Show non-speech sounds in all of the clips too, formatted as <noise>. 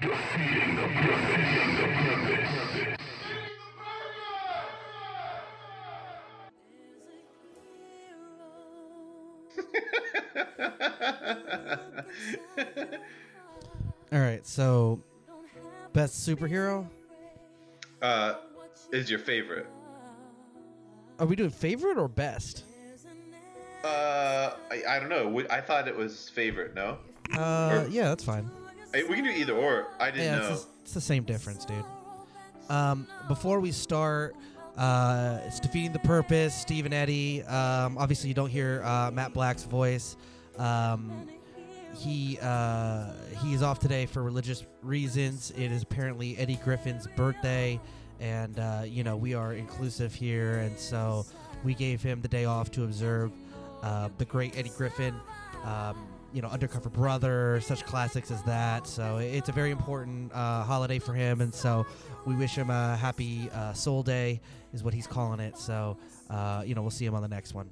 Defeating the purpose. All right, so best superhero. uh, is your favorite? Are we doing favorite or best? Uh, I, I don't know. I thought it was favorite. No, Uh, Or- yeah, that's fine. Hey, we can do either or. I didn't Yeah, know. it's, the- it's the same difference, dude. Um, before we start, uh, it's defeating the purpose. Steve and Eddie. Um, obviously, you don't hear uh, Matt Black's voice. Um, he uh, he is off today for religious reasons. It is apparently Eddie Griffin's birthday, and uh, you know we are inclusive here, and so we gave him the day off to observe uh, the great Eddie Griffin. Um, you know, Undercover Brother, such classics as that. So it's a very important uh, holiday for him, and so we wish him a happy uh, Soul Day, is what he's calling it. So uh, you know, we'll see him on the next one.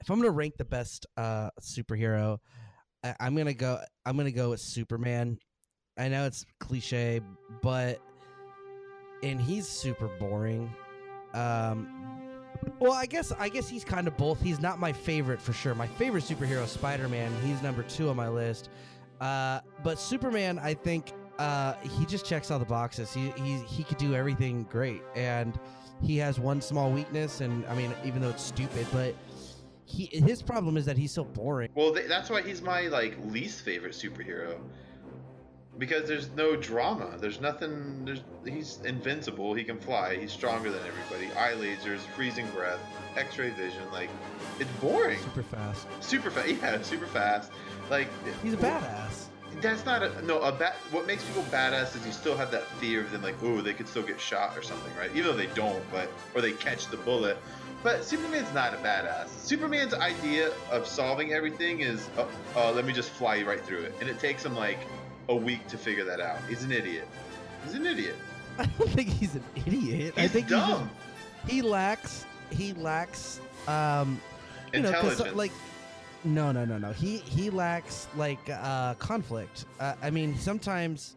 If I'm gonna rank the best uh, superhero, I- I'm gonna go. I'm gonna go with Superman. I know it's cliche, but and he's super boring. Um, well, I guess I guess he's kind of both. He's not my favorite for sure. My favorite superhero, Spider-Man. He's number two on my list. Uh, but Superman, I think uh, he just checks all the boxes. He he he could do everything great, and he has one small weakness. And I mean, even though it's stupid, but he his problem is that he's so boring. Well, th- that's why he's my like least favorite superhero. Because there's no drama. There's nothing. There's he's invincible. He can fly. He's stronger than everybody. Eye lasers, freezing breath, X-ray vision. Like, it's boring. Super fast. Super fast. Yeah, super fast. Like He's a badass. That's not a no. A bat. What makes people badass is you still have that fear of them, like, oh, they could still get shot or something, right? Even though they don't, but or they catch the bullet. But Superman's not a badass. Superman's idea of solving everything is, uh, uh, let me just fly right through it, and it takes him like a week to figure that out. He's an idiot. He's an idiot. I don't think he's an idiot. I He's think he's just- dumb. he lacks he lacks um you know like no no no no he he lacks like uh conflict uh, i mean sometimes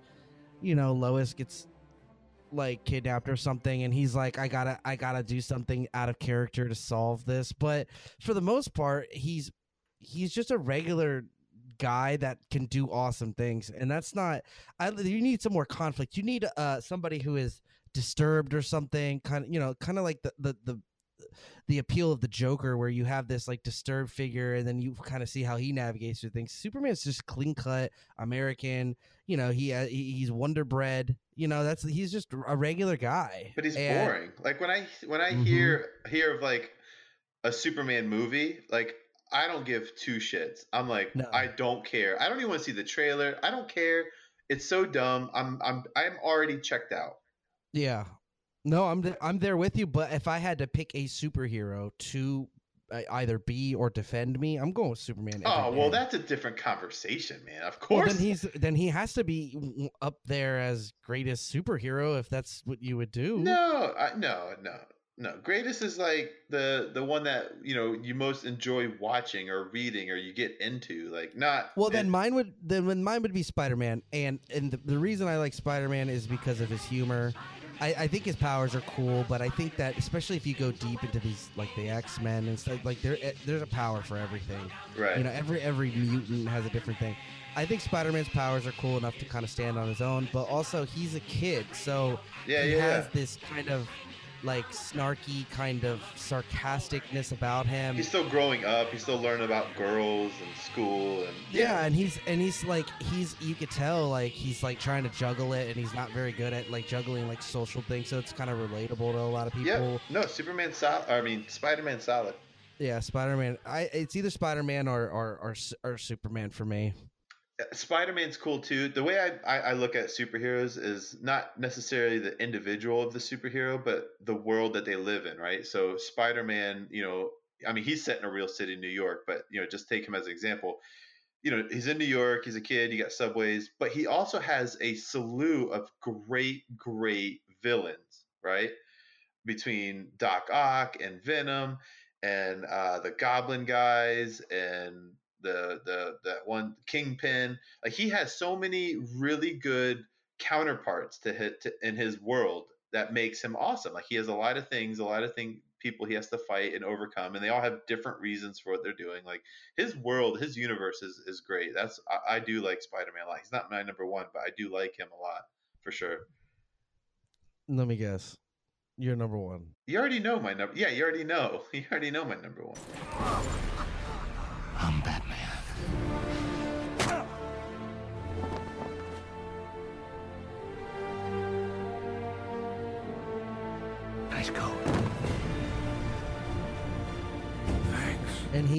you know lois gets like kidnapped or something and he's like i gotta i gotta do something out of character to solve this but for the most part he's he's just a regular guy that can do awesome things and that's not i you need some more conflict you need uh somebody who is disturbed or something kind of you know kind of like the the the the appeal of the Joker, where you have this like disturbed figure, and then you kind of see how he navigates through things. Superman's just clean cut American. You know, he, uh, he's Wonder Bread. You know, that's he's just a regular guy. But he's And- boring. Like when I when I Mhm. hear hear of like a Superman movie, like I don't give two shits. I'm like No. I don't care. I don't even want to see the trailer. I don't care. It's so dumb. I'm I'm I'm already checked out. Yeah. No, I'm th- I'm there with you. But if I had to pick a superhero to uh, either be or defend me, I'm going with Superman. Oh well, day. that's a different conversation, man. Of Well, course. then he's then he has to be up there as greatest superhero if that's what you would do. no, I, no, no, no. Greatest is like the the one that you know you most enjoy watching or reading or you get into. Like not. Well, then mine would then when mine would be Spider Man, and and the, the reason I like Spider Man is because of his humor. I, I think his powers are cool, but I think that especially if you go deep into these like the X Men and stuff, like there eh, there's a power for everything. right. You know, every every mutant has a different thing. I think Spider Man's powers are cool enough to kind of stand on his own, but also he's a kid, so yeah, he yeah, has this kind of like snarky kind of sarcasticness about him. He's still growing up. He's still learning about girls and school and Yeah, and he's and he's like he's you could tell like he's like trying to juggle it and he's not very good at like juggling like social things, so it's kind of relatable to a lot of people. Yeah, no, Superman solid. I mean, Spider Man solid. Yeah, Spider Man. I it's either Spider Man or or, or S- or Superman for me. Spider Man's cool too. The way I, I, I look at superheroes is not necessarily the individual of the superhero, but the world that they live in, right? So Spider Man, you know, I mean, he's set in a real city, New York, but you know, just take him as an example. You know, he's in New York. He's a kid. You got subways, but he also has a slew of great, great villains, right? Between Doc Ock and Venom and uh, the Goblin guys and the the that one Kingpin. Like he has so many really good counterparts to hit to, in his world that makes him awesome. Like he has a lot of things, a lot of thing people he has to fight and overcome, and they all have different reasons for what they're doing. Like his world, his universe is is great. That's I, I do like Spider Man a lot. He's not my number one, but I do like him a lot for sure. Let me guess. You're number one. You already know my number. Yeah, you already know. <laughs> You already know my number one.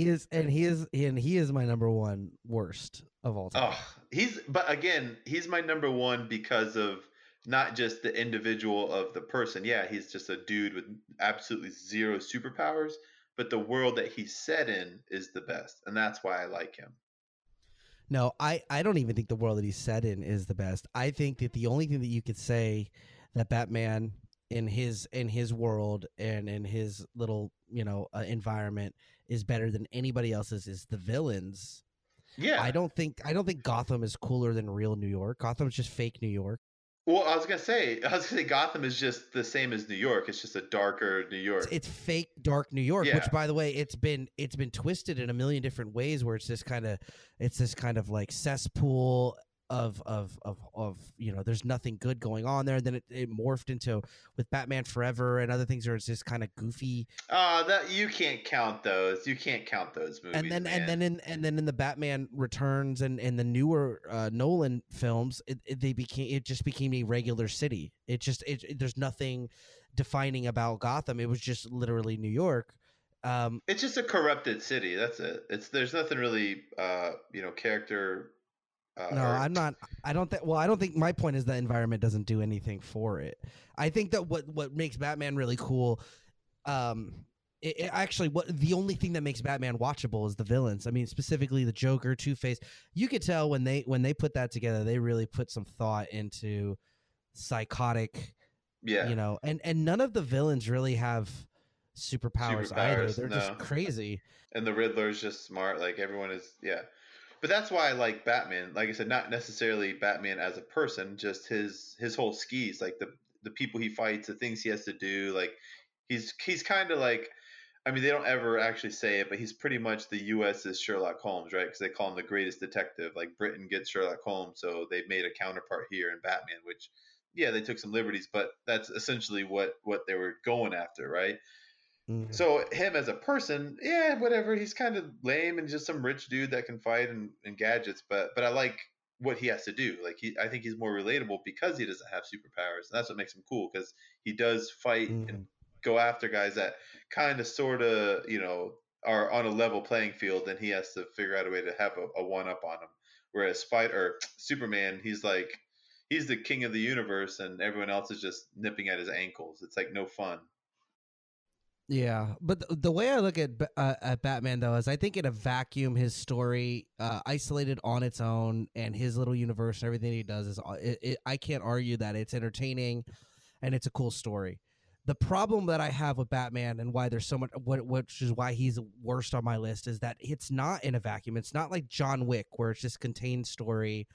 He is and he is and he is my number one worst of all time. Oh, he's but again, he's my number one because of not just the individual of the person. Yeah, he's just a dude with absolutely zero superpowers, but the world that he's set in is the best, and that's why I like him. No, I, I don't even think the world that he's set in is the best. I think that the only thing that you could say that Batman in his in his world and in his little you know uh, environment is better than anybody else's is the villains. Yeah, I don't think I don't think Gotham is cooler than real New York. Gotham's just fake New York. Well, I was gonna say, I was gonna say Gotham is just the same as New York. It's just a darker New York. It's, it's fake dark New York, Yeah. which by the way, it's been it's been twisted in a million different ways where it's this kind of it's this kind of like cesspool of of of of you know there's nothing good going on there then it, it morphed into with batman forever and other things where it's just kind of goofy Oh, that you can't count those. You can't count those movies. and then man. and then in and then in the batman returns and and the newer uh nolan films it, it they became it just became a regular city it just it, it- there's nothing defining about gotham it was just literally new york um It's just a corrupted city. That's it. It's there's nothing really, uh, you know, character. Uh, no i'm not i don't think well i don't think my point is that environment doesn't do anything for it i think that what what makes batman really cool um it, it actually what the only thing that makes batman watchable is the villains i mean specifically the joker two-face you could tell when they when they put that together they really put some thought into psychotic Yeah. you know and and none of the villains really have superpowers, either Superpowers, they're no. just crazy and the Riddler is just smart. Like everyone is, yeah. But that's why I like Batman. Like I said, not necessarily Batman as a person, just his his whole skis, like the the people he fights, the things he has to do. Like he's he's kind of like, I mean, they don't ever actually say it, but he's pretty much the U.S.'s Sherlock Holmes, right? Because they call him the greatest detective. Like Britain gets Sherlock Holmes, so they made a counterpart here in Batman, which yeah, they took some liberties, but that's essentially what what they were going after, right? Mhm. So him as a person, yeah, whatever. He's kind of lame and just some rich dude that can fight and, and gadgets. But but I like what he has to do. Like he, I think he's more relatable because he doesn't have superpowers, and that's what makes him cool because he does fight Mhm. and go after guys that kind of sort of you know are on a level playing field, and he has to figure out a way to have a, a one up on him. Whereas Spider or Superman, he's like he's the king of the universe, and everyone else is just nipping at his ankles. It's like no fun. Yeah, but the, the way I look at uh, at Batman though is I think in a vacuum, his story, uh, isolated on its own, and his little universe and everything he does is uh, it, it, I can't argue that it's entertaining, and it's a cool story. The problem that I have with Batman and why there's so much, what, which is why he's worst on my list, is that it's not in a vacuum. It's not like John Wick where it's just contained story,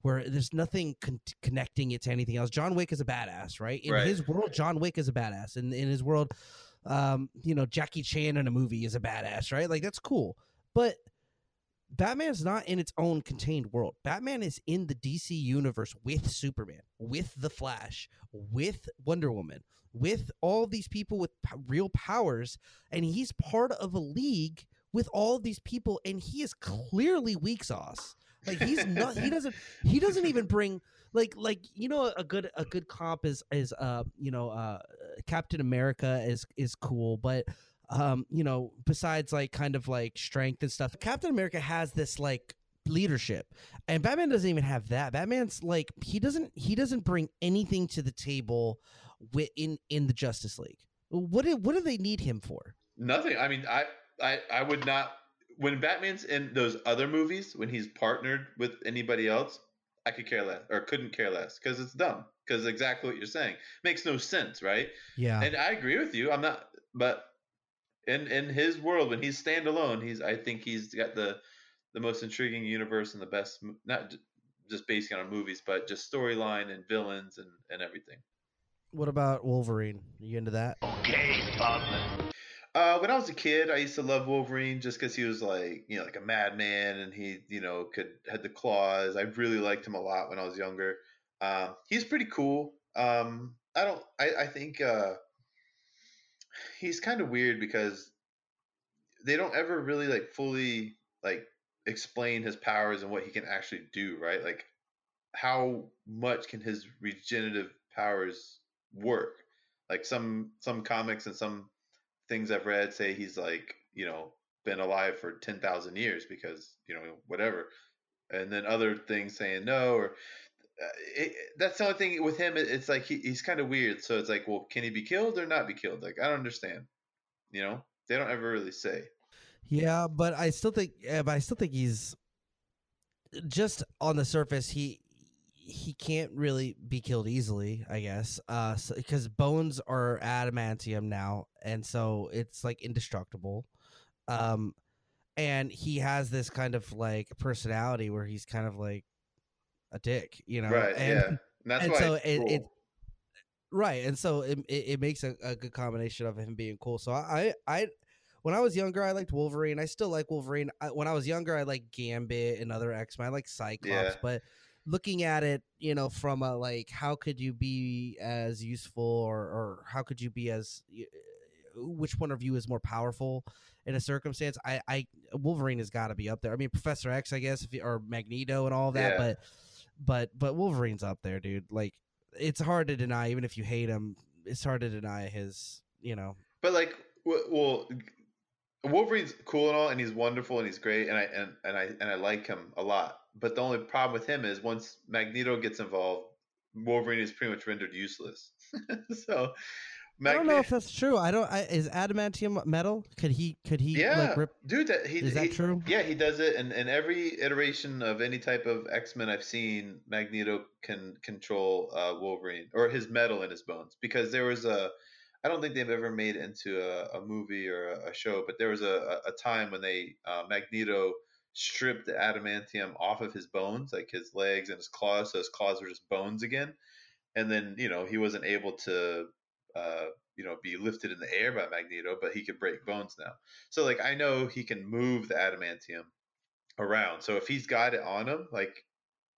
where there's nothing con- connecting it to anything else. John Wick is a badass, right? In Right. his world, John Wick is a badass. In in his world, um, you know, Jackie Chan in a movie is a badass, right? Like that's cool. But Batman's not in its own contained world. Batman is in the DC universe with Superman, with the Flash, with Wonder Woman, with all these people with real powers, and he's part of a league with all these people, and he is clearly weak sauce. Like he's not. He doesn't. He doesn't even bring like like you know a good a good comp is is uh you know uh Captain America is is cool, but um you know besides like kind of like strength and stuff, Captain America has this like leadership and batman doesn't even have that batman's like he doesn't he doesn't bring anything to the table wi- in in the justice league what do, what do they need him for Nothing. I mean, I, I, I would not. When Batman's in those other movies, when he's partnered with anybody else, I could care less or couldn't care less because it's dumb. Because exactly what you're saying makes no sense, right? yeah And I agree with you. I'm not, but in in his world, when he's standalone, he's. I think he's got the the most intriguing universe and the best, not just based on movies, but just storyline and villains and and everything. What about Wolverine? Are you into that? Okay, bub. Uh, when I was a kid, I used to love Wolverine just because he was like, you know, like a madman, and he, you know, could had the claws. I really liked him a lot when I was younger. Um, he's pretty cool. Um, I don't. I, I think uh, he's kind of weird because they don't ever really like fully like explain his powers and what he can actually do. Right? Like, how much can his regenerative powers work? Like some some comics and some things I've read say he's like, you know, been alive for 10,000 years because, you know, whatever. And then other things saying no, or uh, it, that's the only thing with him. It's like he, he's kind of weird. So it's like, well, can he be killed or not be killed? Like, I don't understand. You know, they don't ever really say. Yeah, but I still think, yeah, but I still think he's just on the surface. He he can't really be killed easily, I guess, uh, because bones are adamantium now, and so it's like indestructible. Um, and he has this kind of like personality where he's kind of like a dick, you know? right. and, yeah. <laughs> And that's and why so it- cool. it- right and so it, it, it makes a, a good combination of him being cool so i i when i was younger i liked wolverine i still like wolverine I, when i was younger i liked gambit and other x-men i like cyclops Yeah. but looking at it you know from a like how could you be as useful or or how could you be as uh, uh, which one of you is more powerful in a circumstance i i wolverine has got to be up there i mean professor x i guess if you, or magneto and all that Yeah. but but but wolverine's up there dude like it's hard to deny even if you hate him it's hard to deny his you know But like, well, Wolverine's cool and all, and he's wonderful and he's great, and I and, and I and I like him a lot. But the only problem with him is once Magneto gets involved, Wolverine is pretty much rendered useless. <laughs> so, i don't know if that's true i don't I, is adamantium metal could he could he yeah, like rip dude, that he is that true Yeah, he does it, and in every iteration of any type of X Men I've seen, Magneto can control uh, Wolverine or his metal in his bones. Because there was a, I don't think they've ever made it into a, a movie or a, a show, but there was a, a a time when they uh, Magneto stripped the adamantium off of his bones, like his legs and his claws, so his claws were just bones again. And then you know he wasn't able to, uh, you know, be lifted in the air by Magneto, but he could break bones now. So like I know he can move the adamantium around. So if he's got it on him, like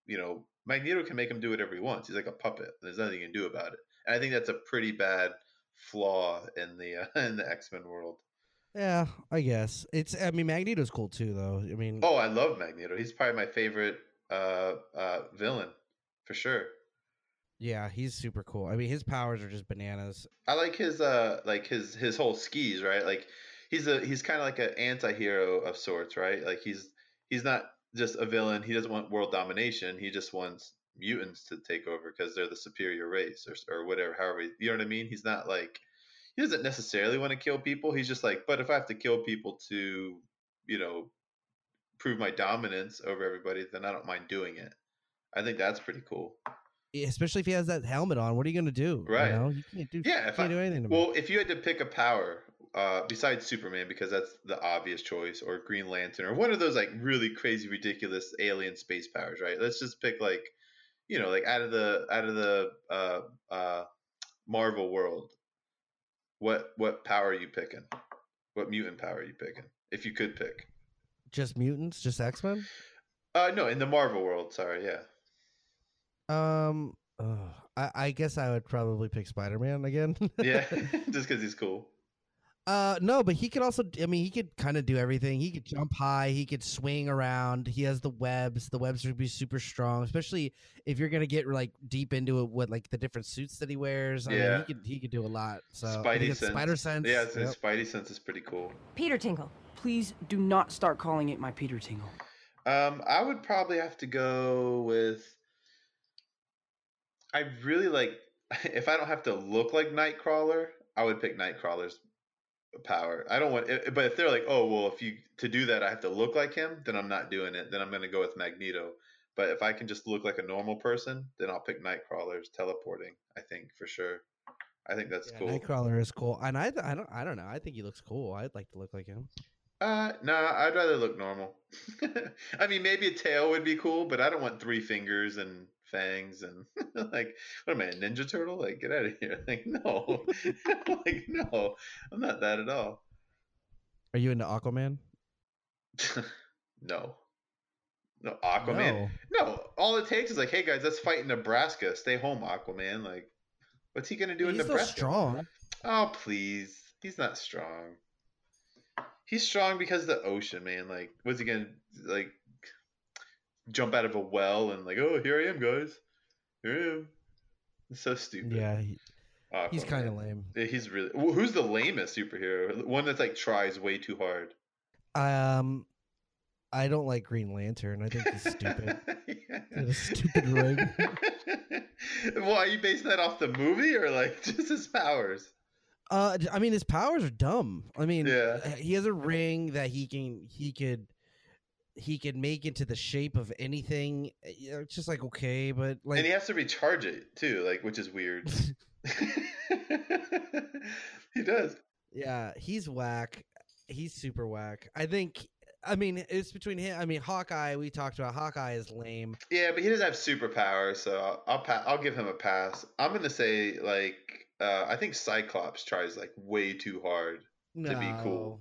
you know, Magneto can make him do whatever he wants. He's like a puppet. There's nothing you can do about it. And I think that's a pretty bad flaw in the uh, <laughs> in the X Men world. Yeah i guess it's i mean magneto's cool too though i mean Oh, I love Magneto. He's probably my favorite uh, uh, villain for sure. yeah he's super cool i mean his powers are just bananas I like his uh like his his whole skis, right? Like he's a he's kind of like an anti-hero of sorts, right? Like he's he's not just a villain. He doesn't want world domination. He just wants mutants to take over because they're the superior race or or whatever. However, you know what I mean? He's not like he doesn't necessarily want to kill people. He's just like, but if I have to kill people to, you know, prove my dominance over everybody, then I don't mind doing it. I think that's pretty cool. especially if he has that helmet on what are you gonna do Right. you know you can't do Yeah, if I- do anything to. Well, if you had to pick a power uh, besides Superman, because that's the obvious choice, or Green Lantern, or one of those like really crazy, ridiculous alien space powers, right? Let's just pick like, you know, like out of the out of the uh, uh, Marvel world. What what power are you picking? What mutant power are you picking? If you could pick. just mutants just x-men Uh, no, in the Marvel world. Sorry, yeah. Um, ugh, I, I guess I would probably pick Spider Man again. Yeah, <laughs> <laughs> just because he's cool. Uh, no, but he could also. I mean, he could kind of do everything. He could jump high. He could swing around. He has the webs. The webs would be super strong, especially if you're gonna get like deep into it with like the different suits that he wears. I Yeah. mean, he could he could do a lot. So Spidey sense. spider sense. Yeah, it's, Yep. Spidey sense is pretty cool. Peter Tinkle. Please do not start calling it my Peter Tingle. Um, I would probably have to go with. I really like <laughs> if I don't have to look like Nightcrawler, I would pick Nightcrawler's power. I don't want, i- but if they're like, oh well, if you to do that, I have to look like him, then I'm not doing it. Then I'm gonna go with Magneto. But if I can just look like a normal person, then I'll pick Nightcrawler's teleporting. I think for sure. I think that's Yeah, cool. Nightcrawler is cool, and I I don't I don't know. I think he looks cool. I'd like to look like him. Uh, nah, I'd rather look normal. <laughs> I mean, maybe a tail would be cool, but I don't want three fingers and fangs and <laughs> like, what am I, a Ninja Turtle? Like, get out of here! <laughs> Like, no, <laughs> like, no, I'm not that at all. Are you into Aquaman? no, no, Aquaman. No. all it takes is like, hey guys, let's fight in Nebraska. Stay home, Aquaman. Like, what's he gonna do in He's still Nebraska? strong. Oh please, he's not strong. He's strong because of the ocean, man. Like, what's he gonna like? Jump out of a well and like, oh, here I am, guys. Here I am. It's so stupid. Yeah, he, he's kind of lame. Yeah, He's really. wh- Who's the lamest superhero? One that's like tries way too hard. Um, I don't like Green Lantern. I think he's stupid. <laughs> Yeah. Stupid ring. <laughs> well, are you basing that off the movie or like <laughs> just his powers? Uh, I mean, his powers are dumb. I mean, Yeah. he has a ring that he can he could he can make into the shape of anything. Uh, It's just like okay, but like and he has to recharge it too, like which is weird. <laughs> <laughs> he does. yeah, he's whack. He's super whack. I think. I mean, it's between him. I mean, Hawkeye. We talked about Hawkeye is lame. Yeah, but he doesn't have superpowers, so I'll I'll, pa- I'll give him a pass. I'm gonna say like uh, I think Cyclops tries like way too hard. No. be cool.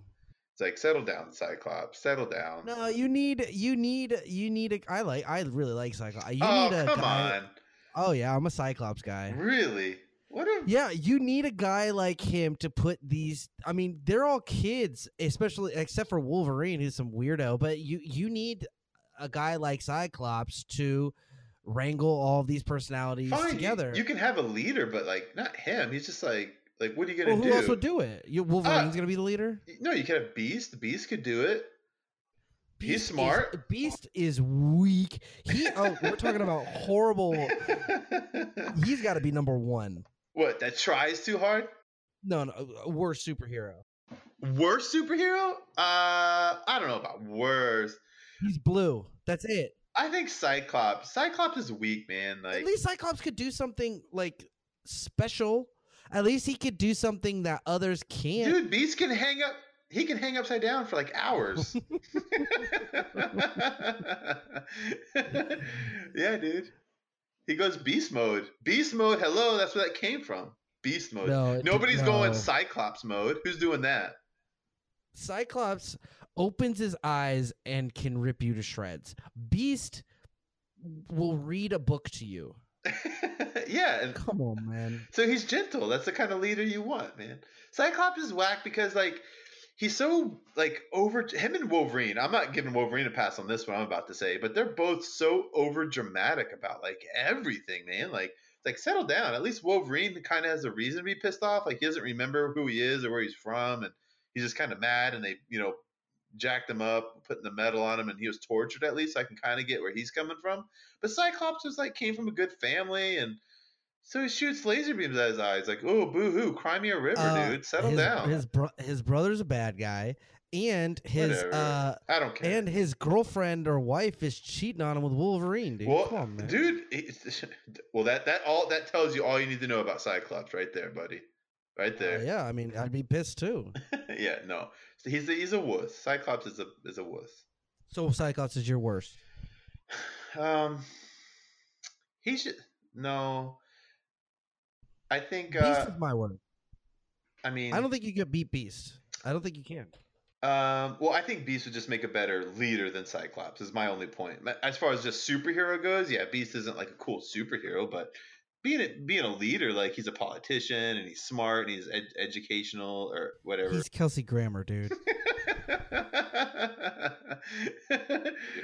Like settle down, Cyclops, settle down. No, you need you need you need a. I like. I really like Cyclops. You oh need a come guy. on, Oh yeah, I'm a Cyclops guy. really? What a Yeah, you need a guy like him to put these. I mean, they're all kids, especially except for Wolverine, who's some weirdo. But you you need a guy like Cyclops to wrangle all these personalities fine. you- together. You, can have a leader, but like not him. He's just like like what are you gonna well, who do? else would do it? You, Wolverine's Ah. gonna be the leader. No, you could have Beast. Beast could do it. He's Beast is- smart. Beast is weak. He. Oh, we're talking about <laughs> horrible. He's got to be number one. what? That tries too hard. No, no, a worst superhero. Worst superhero? Uh, I don't know about worst. He's blue. That's it. I think Cyclops. Cyclops is weak, man. Like At least Cyclops could do something like special. At least he could do something that others can't. Dude, Beast can hang up. He can hang upside down for like hours. <laughs> <laughs> yeah, dude. He goes beast mode. Beast mode. Hello, that's where that came from. Beast mode. No, Nobody's going. Cyclops mode. Who's doing that? Cyclops opens his eyes and can rip you to shreds. Beast will read a book to you. <laughs> <laughs> yeah, and Come on, man. So he's gentle. That's the kind of leader you want, man. Cyclops is whack because like he's so like over him and Wolverine. I'm not giving Wolverine a pass on this one I'm about to say, but they're both so over dramatic about like everything, man. Like like settle down. At least Wolverine kind of has a reason to be pissed off. Like he doesn't remember who he is or where he's from, and he's just kind of mad. And they you know jacked him up, putting the metal on him, and he was tortured. At least I can kind of get where he's coming from. But Cyclops was like came from a good family and. So he shoots laser beams at his eyes, like, "Oh, boo hoo, cry me a river, Uh, dude. Settle his, down." His bro- his brother's a bad guy, and his Whatever. uh I don't care. and his girlfriend or wife is cheating on him with Wolverine, dude. well, Come on, man. dude, <laughs> well, that that all that tells you all you need to know about Cyclops, right there, buddy. Right Uh, there. yeah, I mean, I'd be pissed too. <laughs> yeah, no, So he's a, he's a wuss. Cyclops is a is a wuss. So Cyclops is your worst. <sighs> Um, he should no. I think. Beast Uh, is my worst. I mean, I don't think you could beat Beast. I don't think you can. Um, well, I think Beast would just make a better leader than Cyclops. Is my only point. As far as just superhero goes, yeah, Beast isn't like a cool superhero, but being a, being a leader, like he's a politician and he's smart and he's ed- educational or whatever. He's Kelsey Grammer, dude. <laughs>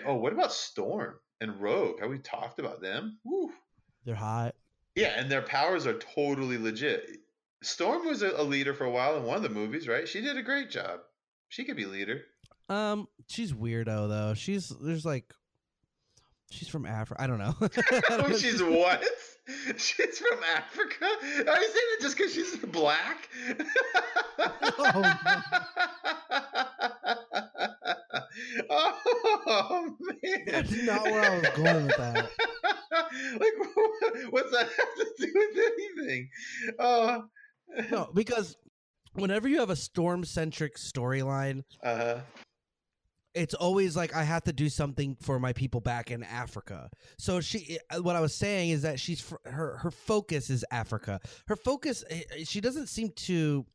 oh, what about Storm and Rogue? Have we talked about them? Woo. They're hot. Yeah, and their powers are totally legit. Storm was a, a leader for a while in one of the movies, right? She did a great job. She could be leader. Um, she's weirdo though. She's there's like, she's from Africa. I don't know. I don't Oh, know. she's <laughs> what? She's from Africa? Are you saying it just because she's black? <laughs> oh man! That's not where I was going with that. <laughs> like, what's that have to do with anything? Oh, No, because whenever you have a storm centric storyline, uh, it's always like I have to do something for my people back in Africa. So she, uh, what I was saying is that she's her her focus is Africa. Her focus, eh, eh, she doesn't seem to.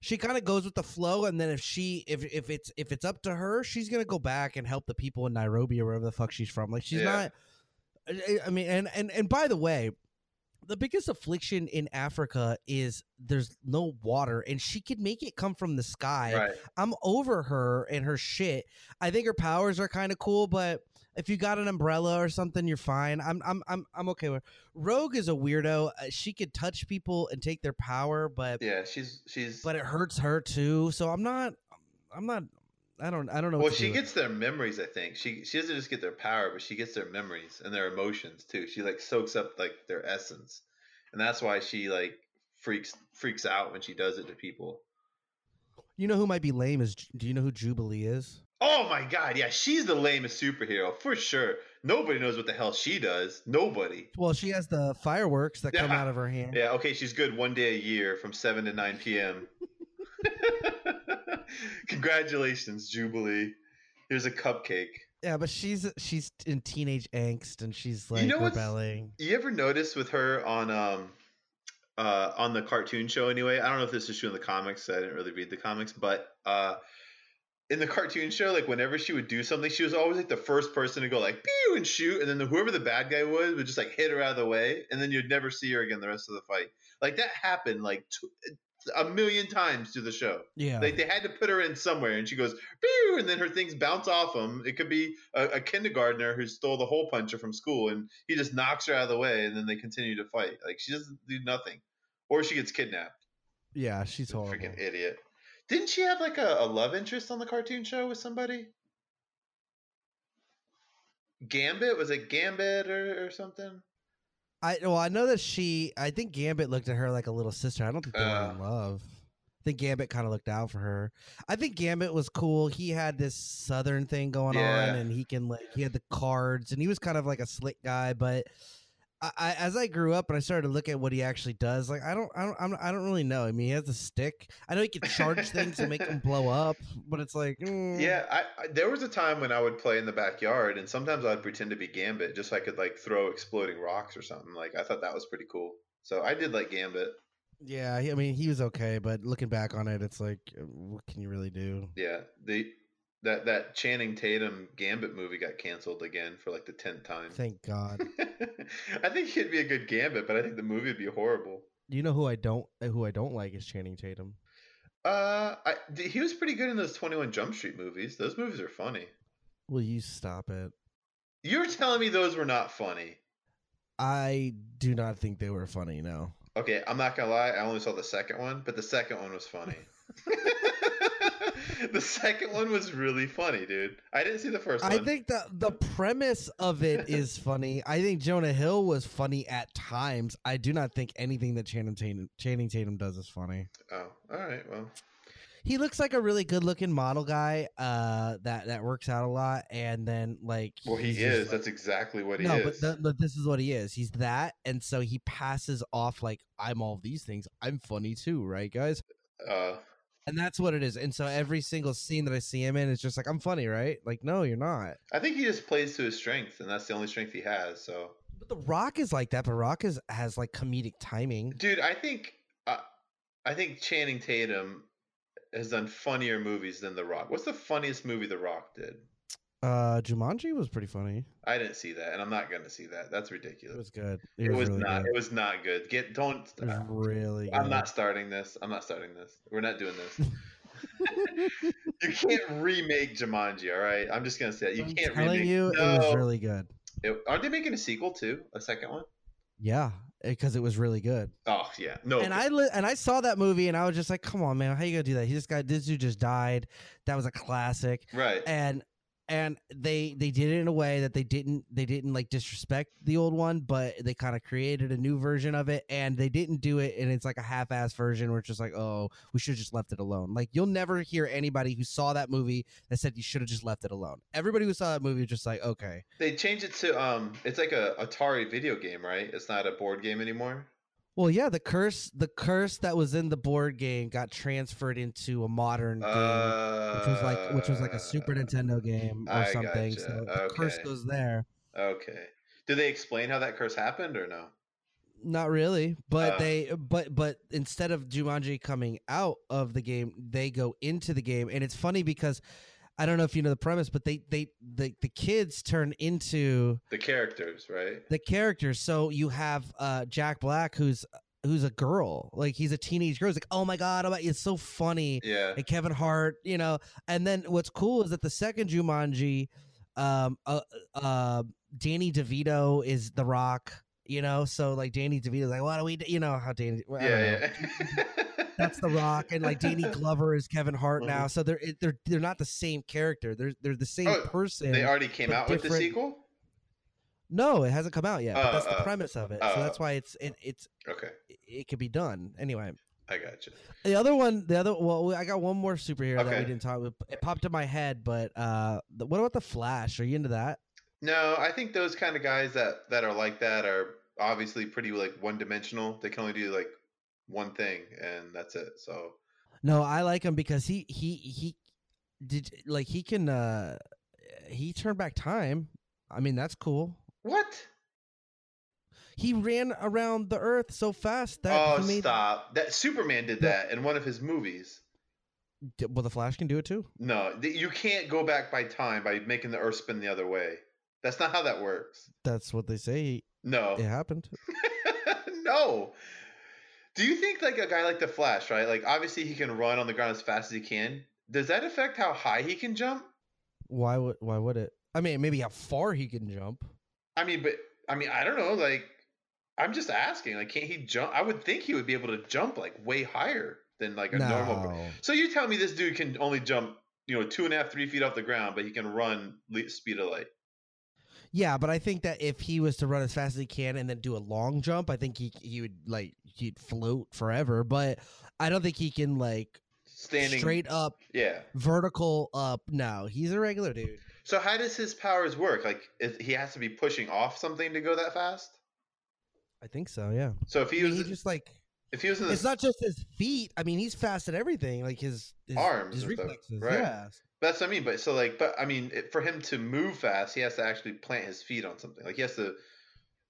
She kind of goes with the flow, and then if she if if it's if it's up to her, she's gonna go back and help the people in Nairobi or wherever the fuck she's from. Like she's Yeah. not. I- I mean, and and and by the way, the biggest affliction in Africa is there's no water, and she could make it come from the sky. Right. I'm over her and her shit. I think her powers are kind of cool, but if you got an umbrella or something, you're fine. I'm I'm I'm I'm okay with. Her. Rogue is a weirdo. Uh, she could touch people and take their power, but Yeah, she's she's. but it hurts her too. So I'm not. I'm not. I don't. I don't know. well, she gets their memories. I think she she doesn't just get their power, but she gets their memories and their emotions too. She like soaks up like their essence, and that's why she like freaks freaks out when she does it to people. You know who might be lame is. Do you know who Jubilee is? Oh my god, yeah, she's the lamest superhero for sure. Nobody knows what the hell she does. Nobody. Well, she has the fireworks that come out of her hand. Yeah, okay, she's good one day a year from 7 to 9 p.m. <laughs> <laughs> Congratulations, Jubilee. Here's a cupcake. Yeah, but she's she's in teenage angst and she's like you know rebelling. You ever notice with her on um uh on the cartoon show anyway? I don't know if this is true in the comics. I didn't really read the comics, but uh in the cartoon show, like whenever she would do something, she was always like the first person to go like pew and shoot, and then the, whoever the bad guy was would just like hit her out of the way, and then you'd never see her again the rest of the fight. Like that happened like t- a million times through the show. Yeah. Like they had to put her in somewhere, and she goes pew, and then her things bounce off them. It could be a, a kindergartner who stole the hole puncher from school, and he just knocks her out of the way, and then they continue to fight. Like she doesn't do nothing, or she gets kidnapped. yeah, she's horrible. Freaking idiot. Didn't she have like a, a love interest on the cartoon show with somebody? Gambit was it Gambit or, or something? I well, I know that she. I think Gambit looked at her like a little sister. I don't think they were Uh. in love. I think Gambit kind of looked out for her. I think Gambit was cool. He had this southern thing going Yeah. on, and he can like he had the cards, and he was kind of like a slick guy. But I, as I grew up and I started to look at what he actually does, like I don't, I don't, I'm, I don't really know. I mean, he has a stick. I know he can charge things and make them blow up, but it's like, mm. Yeah, I, I there was a time when I would play in the backyard, and sometimes I'd pretend to be Gambit just so I could like throw exploding rocks or something. Like I thought that was pretty cool. So I did like Gambit. yeah. he- I mean, he was okay, but looking back on it, it's like, what can you really do? Yeah, the that that Channing Tatum Gambit movie got canceled again for like the tenth time. Thank God. <laughs> I think he'd be a good Gambit, but I think the movie would be horrible. You know who I don't who I don't like is Channing Tatum. Uh, I, he was pretty good in those Twenty One Jump Street movies. Those movies are funny. Will you stop it? You're telling me those were not funny? I do not think they were funny. No, Okay, I'm not gonna lie. I only saw the second one, but the second one was funny. <laughs> <laughs> <laughs> the second one was really funny, dude. I didn't see the first one. I think the the premise of it <laughs> is funny. I think Jonah Hill was funny at times. I do not think anything that Channing Tatum, Channing Tatum does is funny. Oh, all right. Well, He looks like a really good looking model guy uh, that that works out a lot, and then like well, he is. like- That's exactly what he is. no, is. but, but this is what he is. He's that, and so he passes off like I'm all these things. I'm funny too, right, guys? uh, And that's what it is. And so every single scene that I see him in is just like I'm funny, right? Like no, you're not. I think he just plays to his strength, and that's the only strength he has. So, But The Rock is like that. But Rock is has like comedic timing. dude, I think, uh, I think Channing Tatum has done funnier movies than The Rock. What's the funniest movie The Rock did? Uh, Jumanji was pretty funny. I didn't see that, and I'm not gonna see that. That's ridiculous. It was good. It was, really not. Good. It was not good. Get don't. It was really. I'm not starting this. I'm not starting this. We're not doing this. <laughs> you can't remake Jumanji, all right? I'm just gonna say it. You I'm can't telling remake. you, no. it was really good. It- aren't they making a sequel too? A second one? Yeah, because it was really good. Oh yeah, no. And I li- and I saw that movie, and I was just like, "Come on, man, how you gonna do that? He just got this dude just died. That was a classic." right. and and they they did it in a way that they didn't they didn't like disrespect the old one but they kind of created a new version of it and they didn't do it and it's like a half-ass version where it's just like oh we should have just left it alone like you'll never hear anybody who saw that movie that said you should have just left it alone everybody who saw that movie was just like okay They changed it to um. It's like a Atari video game, right? It's not a board game anymore. Well, yeah, the curse, the curse that was in the board game got transferred into a modern game, which was like, which was like a Super Uh, Nintendo game or I something. gotcha. So the curse goes there. Okay. Do they explain how that curse happened or no? Not really, but Oh. they, but but instead of Jumanji coming out of the game, they go into the game, and it's funny because I don't know if you know the premise, but they they the the kids turn into The characters, right? the characters. So you have uh Jack Black, who's who's a girl, like he's a teenage girl. He's like, oh my god, oh my, it's so funny. Yeah. and Kevin Hart, you know. And then what's cool is that the second Jumanji, um, uh, uh, Danny DeVito is The Rock, you know. So like Danny DeVito's like, what do we, do? you know how Danny, well, I don't know. Yeah, yeah. <laughs> That's The Rock, and like Danny <laughs> Glover is Kevin Hart now. Mhm. So they're they're they're not the same character. They're they're the same Oh, person. They already came out with the sequel? no, it hasn't come out yet. but Oh, that's the oh, premise of it. oh, so that's why it's it, it's Okay. it could be done anyway. I got you. The other one, the other well, I got one more superhero that we didn't talk. about. It popped in my head, but uh, the, what about the Flash? Are you into that? No, I think those kind of guys that that are like that are obviously pretty like one dimensional. They can only do like one thing and that's it. So No, I like him because he he he did like he can uh he turned back time. I mean, that's cool. what? He ran around the earth so fast that oh, he made stop! That Superman did that in one of his movies. D- Well, the Flash can do it too. No, th- you can't go back by time by making the Earth spin the other way. That's not how that works. That's what they say. No, It happened. <laughs> no. Do you think like a guy like the Flash, right? Like obviously he can run on the ground as fast as he can. Does that affect how high he can jump? Why would why would it? I mean, maybe how far he can jump. I mean, but I mean, I don't know. Like, I'm just asking. Like, can't he jump? I would think he would be able to jump like way higher than like a normal. No. So you tell me this dude can only jump, you know, two and a half, three feet off the ground, but he can run le- speed of light. Yeah, but I think that if he was to run as fast as he can and then do a long jump, I think he he would like he'd float forever. But I don't think he can like Standing straight up Yeah. vertical up. No, he's a regular dude. So how does his powers work? Like, he has to be pushing off something to go that fast. I think so. Yeah. So if I he mean, was, he just like if he was in the it's not just his feet. I mean, he's fast at everything. Like his, his Arms his stuff, reflexes. right. Yeah. That's what I mean. But so like, but I mean, it, for him to move fast, he has to actually plant his feet on something. Like he has to.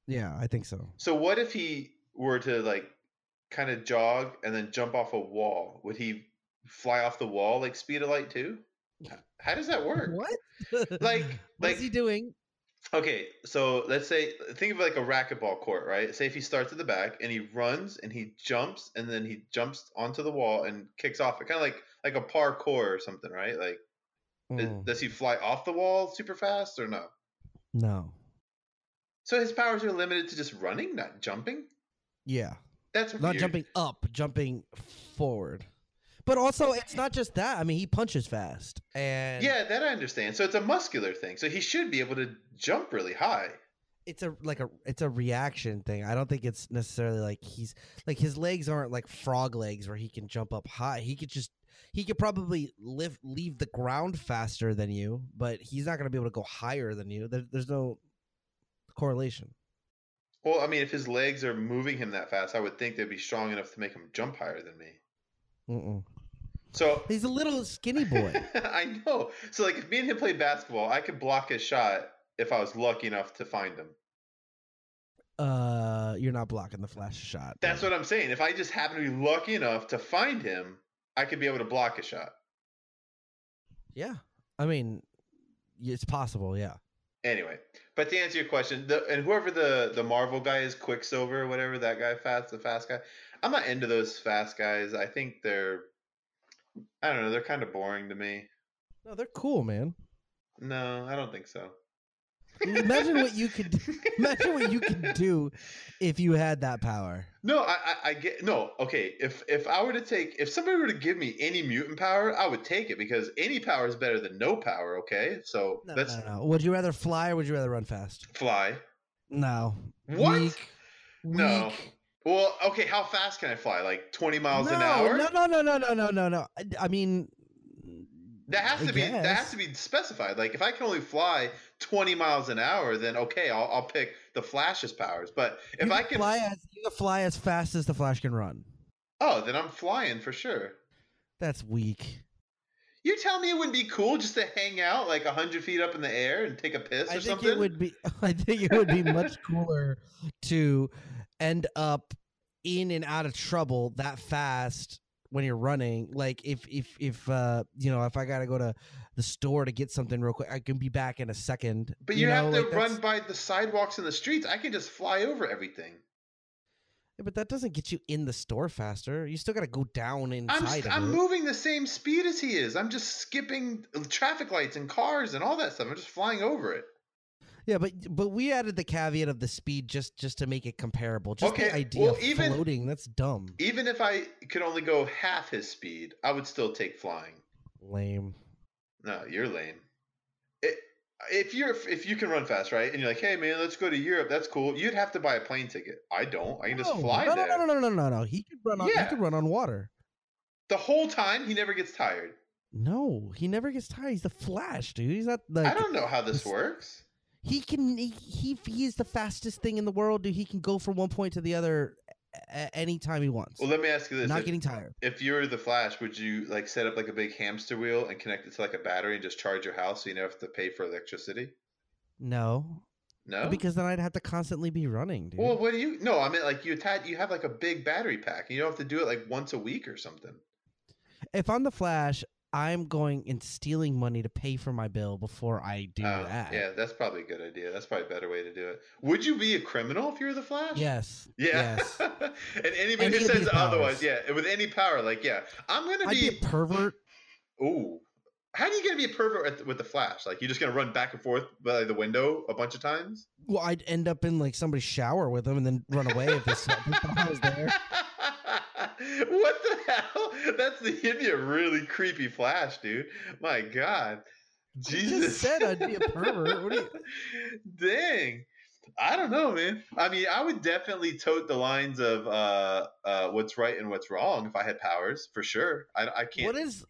Yeah, I think so. So what if he were to like kind of jog and then jump off a wall? Would he fly off the wall like speed of light too? How does that <laughs> work? What? Like- <laughs> what is like- he doing? Okay, so let's say think of like a racquetball court, right? Say if he starts at the back and he runs and he jumps and then he jumps onto the wall and kicks off it, kind of like like a parkour or something, right? Like, is- Mm, does he fly off the wall super fast or no? no. So his powers are limited to just running, not jumping. Yeah. That's Not weird. jumping up, jumping forward. But also, it's not just that. I mean, he punches fast, and Yeah, that I understand. So it's a muscular thing. So he should be able to jump really high. it's a like a it's a reaction thing. I don't think it's necessarily like he's like his legs aren't like frog legs where he can jump up high. He could just he could probably live leave the ground faster than you, but he's not going to be able to go higher than you. There, there's no correlation. Well, I mean, if his legs are moving him that fast, I would think they'd be strong enough to make him jump higher than me. Mm-mm. So He's a little skinny <laughs> boy. I know. So like, if me and him played basketball, I could block his shot if I was lucky enough to find him. uh, you're not blocking the flash shot. That's what I'm saying. If I just happen to be lucky enough to find him, I could be able to block a shot. Yeah, I mean, it's possible. Yeah. Anyway, but to answer your question, the, and whoever the the Marvel guy is, Quicksilver, whatever that guy, fast the fast guy, I'm not into those fast guys. I think they're, I don't know, they're kind of boring to me. No, they're cool, man. No, I don't think so. Imagine what you could. <laughs> Imagine what you could do if you had that power. No, I, I, I get no. Okay, if if I were to take, if somebody were to give me any mutant power, I would take it because any power is better than no power. Okay, so No, let's no, no. Would you rather fly or would you rather run fast? fly. No. What? Weak. No. Weak. Well, okay, how fast can I fly? Like 20 miles no, an hour? No, no, no, no, no, no, no, no. I, I mean, That has I to be that has to be specified. Like if I can only fly 20 miles an hour, then okay, I'll, I'll pick the Flash's powers. But if I can, fly as you can fly as fast as the Flash can run. oh, then I'm flying for sure. That's weak. You tell me it wouldn't be cool just to hang out like hundred feet up in the air and take a piss or I think something? it would be. <laughs> I think it would be much cooler to end up in and out of trouble that fast when you're running. Like if if if uh you know if I gotta go to the store to get something real quick, I can be back in a second. But you, have know, to like, run by the sidewalks and the streets. I can just fly over everything. Yeah, but that doesn't get you in the store faster. You still gotta go down I'm, inside of I'm it. moving the same speed as he is. I'm just skipping uh, traffic lights and cars and all that stuff. I'm just flying over it. Yeah, but but we added the caveat of the speed just just to make it comparable. Just Okay, the idea well, of even- floating, that's dumb. Even if I could only go half his speed, I would still take flying. Lame. No, you're lame. It, if you're if you can run fast, right? And you're like, hey man, let's go to Europe. That's cool. You'd have to buy a plane ticket. I don't. I can just No, fly no, there. No, no, no, no, no, no. He could run on. Yeah. He could run on water. The whole time, he never gets tired. No, he never gets tired. He's the Flash, dude. He's not like I don't know how this works. he can. He, he he is the fastest thing in the world, dude. He can go from one point to the other anytime he wants. Well, let me ask you this: not if, getting tired. if you were the Flash, would you like set up like a big hamster wheel and connect it to like a battery and just charge your house so you never have to pay for electricity? No, No, because then I'd have to constantly be running, dude. well, what do you? No, I mean like you attach. You have like a big battery pack. and You don't have to do it like once a week or something. if I'm the Flash, I'm going and stealing money to pay for my bill before I do Oh, that. yeah, that's probably a good idea. That's probably a better way to do it. Would you be a criminal if you're the Flash? Yes. Yeah. Yes. <laughs> and anybody Any who says otherwise, powers. yeah, with any power, like, yeah, I'm gonna be. be a pervert. Ooh, how do you gonna be a pervert with, with the Flash? Like, you're just gonna run back and forth by the window a bunch of times? Well, I'd end up in like somebody's shower with him and then run away if this if was there. <laughs> <laughs> what the hell? That's the you'd be a really creepy Flash, dude. My God, I Jesus! just said I'd be a pervert. You? <laughs> Dang. I don't know, man. I mean, I would definitely tote the lines of uh, uh, what's right and what's wrong if I had powers, for sure. I, I can't. What is?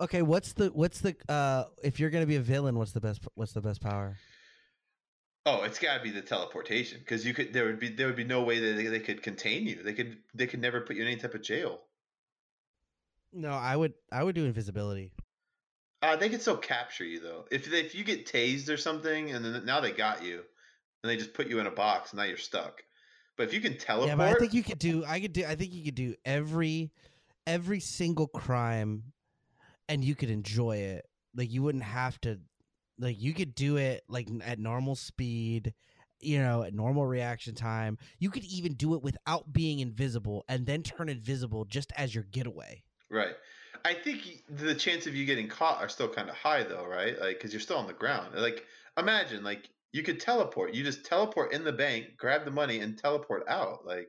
Okay, what's the what's the uh if you're gonna be a villain, what's the best what's the best power? Oh, it's got to be the teleportation because you could. There would be there would be no way that they, they could contain you. They could they could never put you in any type of jail. No, I would I would do invisibility. Uh, they could still capture you though. If they, if you get tased or something, and then now they got you, and they just put you in a box, and now you're stuck. But if you can teleport, Yeah, but I think you could do I could do I think you could do every every single crime and you could enjoy it. Like you wouldn't have to like you could do it like at normal speed, you know, at normal reaction time. You could even do it without being invisible and then turn invisible just as your getaway. right? I think the chance of you getting caught are still kind of high though, right? Like because you're still on the ground. Like imagine like you could teleport. You just teleport in the bank, grab the money, and teleport out. Like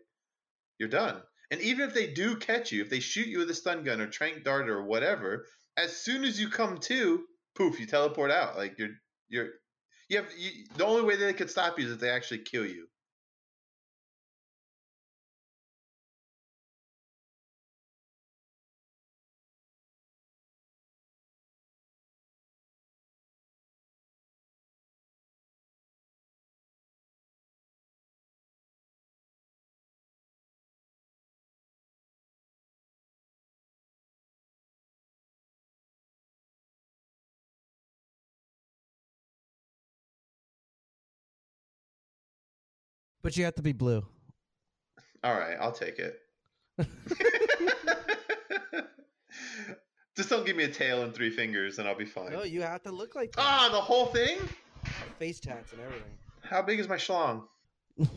you're done. And even if they do catch you, if they shoot you with a stun gun or trank dart or whatever, as soon as you come to, poof, you teleport out. Like you're you're you have you, the only way they could stop you is if they actually kill you. But you have to be blue. All right, I'll take it. <laughs> Just don't give me a tail and three fingers, and I'll be fine. No, you have to look like Ah, the whole thing? face tats and everything. How big is my schlong? <laughs>